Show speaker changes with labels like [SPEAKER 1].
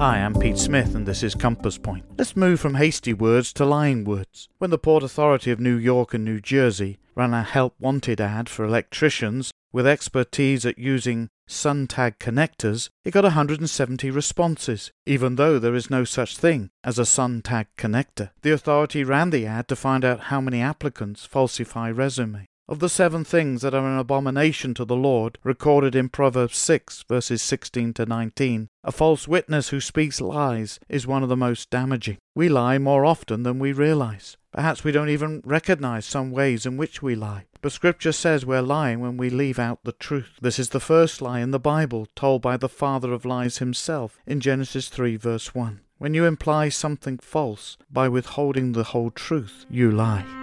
[SPEAKER 1] Hi, I'm Pete Smith, and this is Compass Point. Let's move from hasty words to lying words. When the Port Authority of New York and New Jersey ran a help wanted ad for electricians with expertise at using Sontag connectors, it got 170 responses, even though there is no such thing as a Sontag connector. The authority ran the ad to find out how many applicants falsify resume of the seven things that are an abomination to the Lord, recorded in Proverbs 6, verses 16 to 19, a false witness who speaks lies is one of the most damaging. We lie more often than we realize. Perhaps we don't even recognize some ways in which we lie. But Scripture says we're lying when we leave out the truth. This is the first lie in the Bible, told by the father of lies himself in Genesis 3, verse 1. When you imply something false by withholding the whole truth, you lie.